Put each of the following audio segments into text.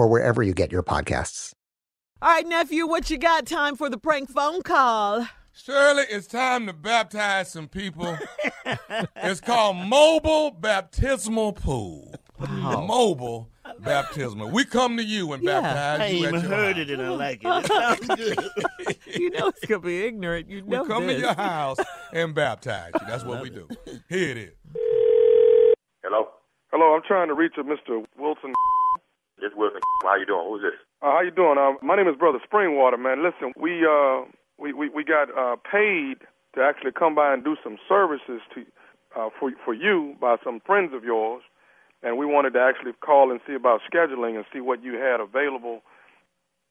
or wherever you get your podcasts. All right, nephew, what you got? Time for the prank phone call. Shirley, it's time to baptize some people. it's called Mobile Baptismal Pool. Wow. Mobile baptismal. We come to you and yeah. baptize I you. I ain't even heard house. it and I like it. It good. you know it's gonna be ignorant. You know we come this. to your house and baptize you. That's what we do. Here it is. Hello. Hello. I'm trying to reach a Mr. Wilson. This Wilson. How you doing? Who's this? Uh, how you doing? Uh, my name is Brother Springwater, man. Listen, we uh we we, we got uh, paid to actually come by and do some services to uh, for for you by some friends of yours, and we wanted to actually call and see about scheduling and see what you had available.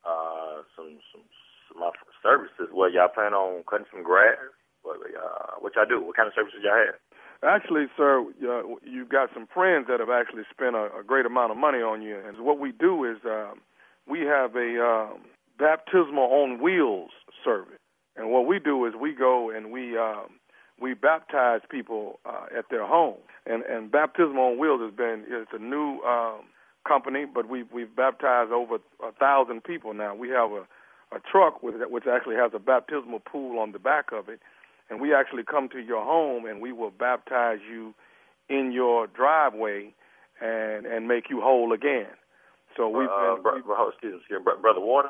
Uh, some some, some my services. Well, y'all plan on cutting some grass? What uh, what y'all do? What kind of services y'all have? Actually, sir, uh, you've got some friends that have actually spent a, a great amount of money on you. And what we do is uh, we have a um, baptismal on wheels service. And what we do is we go and we um, we baptize people uh, at their home. And and baptismal on wheels has been it's a new um, company, but we've we've baptized over a thousand people now. We have a a truck with which actually has a baptismal pool on the back of it and we actually come to your home and we will baptize you in your driveway and and make you whole again. So we've uh, been, bro, bro, excuse me, brother Water,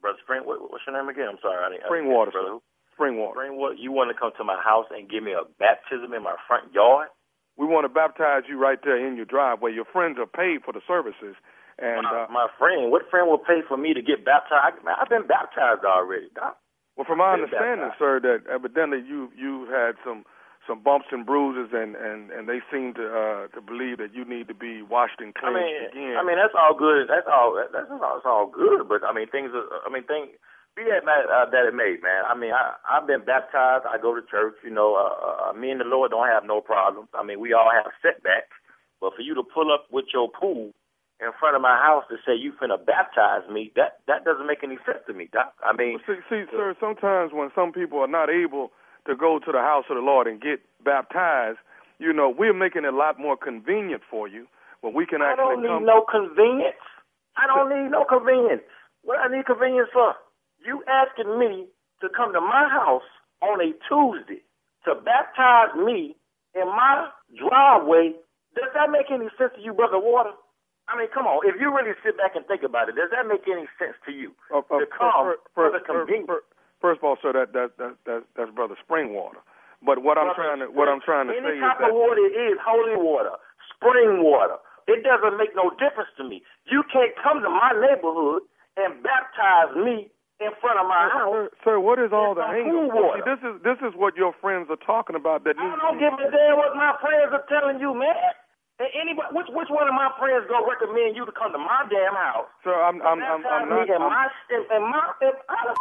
brother Spring. What, what's your name again? I'm sorry, I didn't, Spring Water, brother. Spring Water. Spring Water. You want to come to my house and give me a baptism in my front yard? We want to baptize you right there in your driveway. Your friends are paid for the services. And my, uh, my friend, what friend will pay for me to get baptized? Man, I've been baptized already, Doc. Well, from my understanding, sir, that evidently you you had some some bumps and bruises, and and and they seem to uh to believe that you need to be washed and cleansed I mean, again. I mean, that's all good. That's all. That's all. That's all good. But I mean, things. Are, I mean, things. Be that uh, that it may, man. I mean, I I've been baptized. I go to church. You know, uh, uh, me and the Lord don't have no problems. I mean, we all have setbacks. But for you to pull up with your pool in front of my house to say you finna baptize me, that that doesn't make any sense to me, Doc. I mean, see, see, sir, sometimes when some people are not able to go to the house of the Lord and get baptized, you know, we're making it a lot more convenient for you when we can actually. I don't need no convenience. I don't need no convenience. What I need convenience for? You asking me to come to my house on a Tuesday to baptize me in my driveway. Does that make any sense to you, Brother Water? I mean, come on. If you really sit back and think about it, does that make any sense to you? Uh, uh, to come first, for the first, convenience. first, of all, sir, that that that, that that's Brother Springwater. But what I'm trying to what I'm trying to say is any type that of water is holy water, spring water. It doesn't make no difference to me. You can't come to my neighborhood and baptize me in front of my house. Sir, what is all the angle? See, this is this is what your friends are talking about. That I don't give a damn what my friends are telling you, man. And anybody, which which one of my friends gonna recommend you to come to my damn house? Sir, I'm I'm I'm, I'm not. I'm- my in my in, how the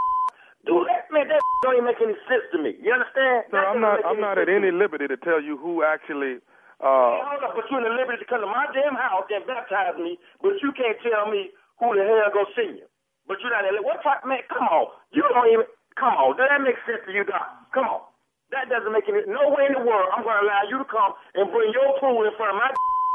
do that, man? That don't even make any sense to me. You understand? Sir, That I'm doesn't I'm not at any liberty to tell you who actually. Hey, Uh, hold up, but you're in the liberty to come to my damn house and baptize me, but you can't tell me who the hell go see you. But you're not in What type, man? Come on. You don't even, come on. Does that make sense to you, Doc? Come on. That doesn't make any, no way in the world I'm going to allow you to come and bring your pool in front of my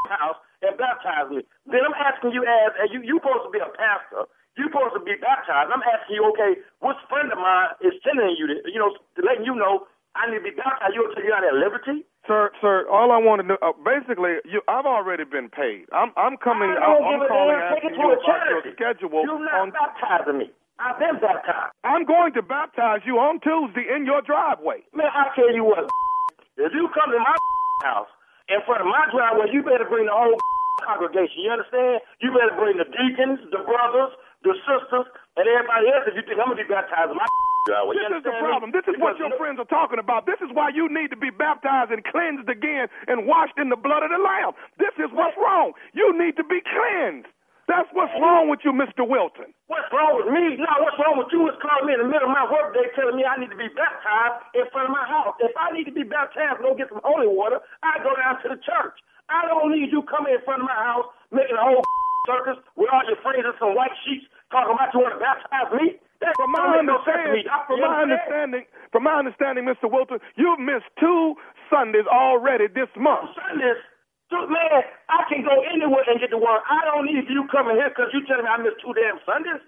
house and baptize me. Then I'm asking you as, as you, you supposed to be a pastor. You supposed to be baptized. I'm asking you, okay, which friend of mine is sending you, to, you know, to letting you know I need to be baptized. You you're not at liberty? Sir, sir, all I want to know, uh, basically, you, I've already been paid. I'm, I'm coming. I don't I'm give a calling. Take asking you a about your charity. schedule. You're not on, baptizing me. I've been baptized. I'm going to baptize you on Tuesday in your driveway. Man, I tell you what, if you come to my house in front of my driveway, you better bring the whole congregation. You understand? You better bring the deacons, the brothers, the sisters, and everybody else if you think I'm going to be baptized in my driveway. This is the problem. This is what your friends are talking about. This is why you need to be baptized and cleansed again and washed in the blood of the Lamb. This is what's wrong. You need to be cleansed. That's what's wrong with you, Mr. Wilton. What's wrong with me? No, what's wrong with you is calling me in the middle of my workday telling me I need to be baptized in front of my house. If I need to be baptized and go get some holy water, I go down to the church. I don't need you coming in front of my house making a whole circus with all your friends and some white sheets talking about you want to baptize me. That From my make no understanding, from my understanding, from my understanding, Mr. Wilton, you've missed two Sundays already this month. Sundays. Man, I can go anywhere and get to work. I don't need you coming here because you telling me I missed two damn Sundays.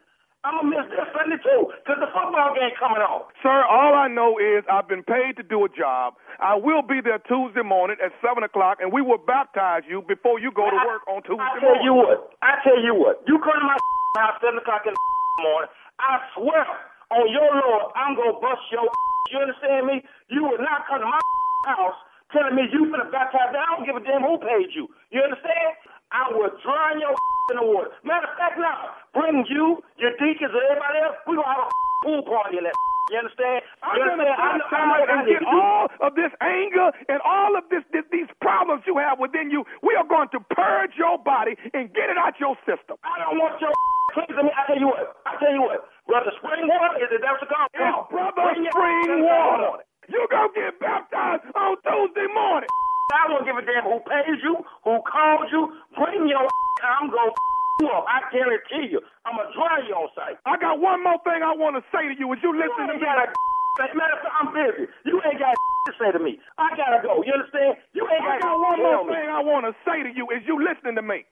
I'm going to miss this Sunday too because the football game coming on. Sir, all I know is I've been paid to do a job. I will be there Tuesday morning at 7 o'clock, and we will baptize you before you go to work on Tuesday I tell morning. you what. I tell you what. You come to my house 7 o'clock in the morning, I swear on your Lord, I'm going to bust your You understand me? You will not come to my house telling me you finna baptize me. I don't give a damn who paid you. You understand? I will drown your in the water. Matter of fact, now, bring you, your deacons, and everybody else. we going to have a pool party in that. You understand? I'm you going to understand? I know, I know I and get all of this anger and all of this, this these problems you have within you. We are going to purge your body and get it out your system. I don't want your please me. I tell you what. I tell you what. Brother Springwater, is it that's the call? Come on. Brother Bring your Springwater, you going to get baptized on Tuesday morning. I don't give a damn who pays you, who called you. Bring your I'm going to you up. I guarantee you. I'm going to dry you on site. I got one more thing I want to say to you. Is you listen to ain't me? got a Matter of fact, I'm busy. You ain't got to say to me. I gotta go. You understand? You ain't I got got to one more me. thing I want to say to you. Is you listening to me?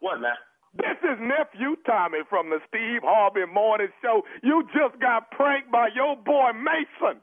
What, man? This is nephew Tommy from the Steve Harvey Morning Show. You just got pranked by your boy Mason.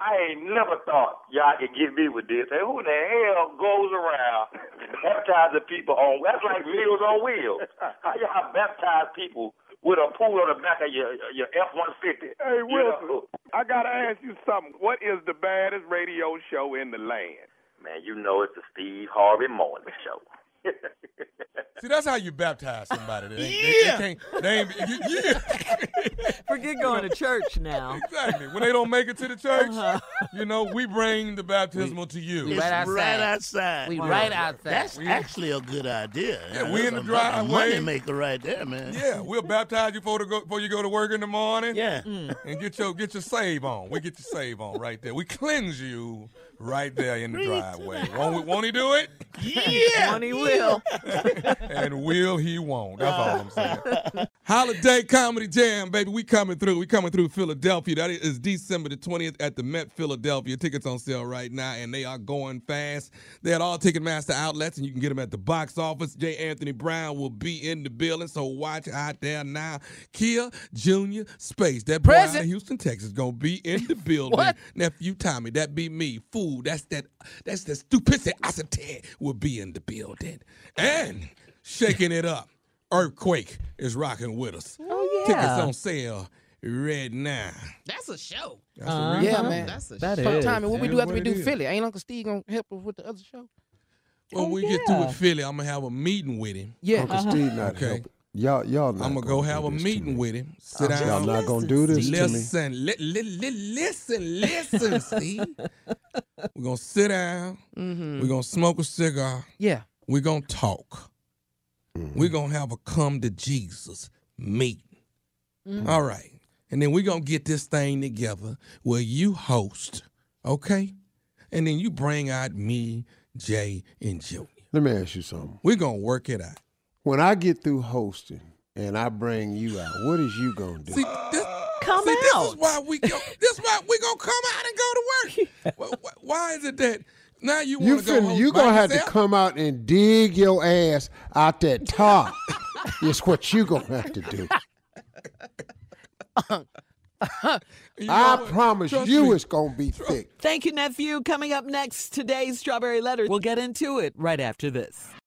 I ain't never thought y'all could get me with this. Hey, who the hell goes around baptizing people on? That's like Meals on Wheels. How y'all baptize people with a pool on the back of your your F one fifty? Hey, Wilson, I got to ask you something. What is the baddest radio show in the land? Man, you know it's the Steve Harvey Morning Show. See, that's how you baptize somebody. They, Yeah. they, they can't. They ain't. You, yeah. Forget going to church now. Exactly. When they don't make it to the church, uh-huh. you know, we bring the baptismal to you. It's right outside. We right outside. That's We- actually a good idea. Yeah, we in the That's a driveway. Money maker right there, man. Yeah, we'll baptize you before, to go, before you go to work in the morning. Yeah. Mm. And get your get your save on. We get your save on right there. We cleanse you right there in the driveway. Won't, won't he do it? Yeah. One he will. and will he won't. That's all I'm saying. Holiday Comedy Jam, baby. We coming through. We coming through Philadelphia. That is December the 20th at the Met Philadelphia. Tickets on sale right now, and they are going fast. They're at all Ticketmaster outlets, and you can get them at the box office. J. Anthony Brown will be in the building, so watch out there now. Kier Junior Spates, that boy out of Houston, Texas, gonna be in the building. What? Nephew Tommy, that be me. Fool, that's that. That's the stupidity I said will be in the building, and shaking it up. Earthquake is rocking with us. Oh yeah. Tickets yeah. on sale right now. That's a show. That's Uh-huh. real- Yeah, man. That's a That show. is. Tommy, what we do after we do it is. Philly? Ain't Uncle Steve gonna help us with the other show? When Oh, we get through with Philly, I'm gonna have a meeting with him. Yeah. Uncle Uh-huh. Steve not Okay. helping. Y'all, y'all I'm gonna go have a meeting with him. Sit down. Y'all down. not gonna do this to me. Listen, li- li- li- listen, listen, Steve. We're gonna sit down. Mm-hmm. We're gonna smoke a cigar. Yeah. We're gonna talk. Mm-hmm. We're gonna have a come to Jesus meeting. Mm-hmm. All right. And then we're gonna get this thing together where you host, okay? And then you bring out me, Jay, and Junior. Let me ask you something. We're gonna work it out. When I get through hosting and I bring you out, what is you gonna do? See, this, uh, Come see, this out. is why we go. this is why we gonna come out and go to work. Why- why, why is it that now you You want to go? finna, you by gonna have to come out and dig your ass out that top. it's what you gonna have to do. You know I what? promise Trust you, me. it's gonna be thick. Thank you, nephew. Coming up next, today's Strawberry Letter. We'll get into it right after this.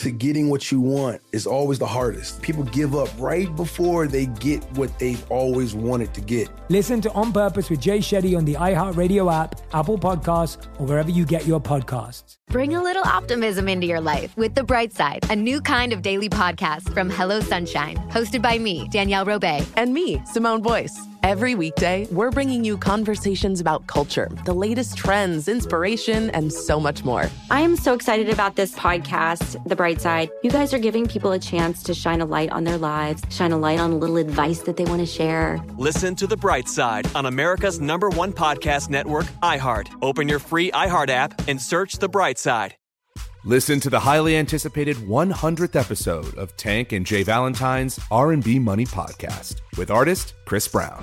to getting what you want is always the hardest. People give up right before they get what they've always wanted to get. Listen to On Purpose with Jay Shetty on the iHeartRadio app, Apple Podcasts, or wherever you get your podcasts. Bring a little optimism into your life with The Bright Side, a new kind of daily podcast from Hello Sunshine, hosted by me, Danielle Robay. And me, Simone Boyce. Every weekday, we're bringing you conversations about culture, the latest trends, inspiration, and so much more. I am so excited about this podcast, The Bright Side. You guys are giving people a chance to shine a light on their lives, shine a light on a little advice that they want to share. Listen to The Bright Side on America's number one podcast network, iHeart. Open your free iHeart app and search The Bright Side. Listen to the highly anticipated 100th episode of Tank and Jay Valentine's R&B Money podcast with artist Chris Brown.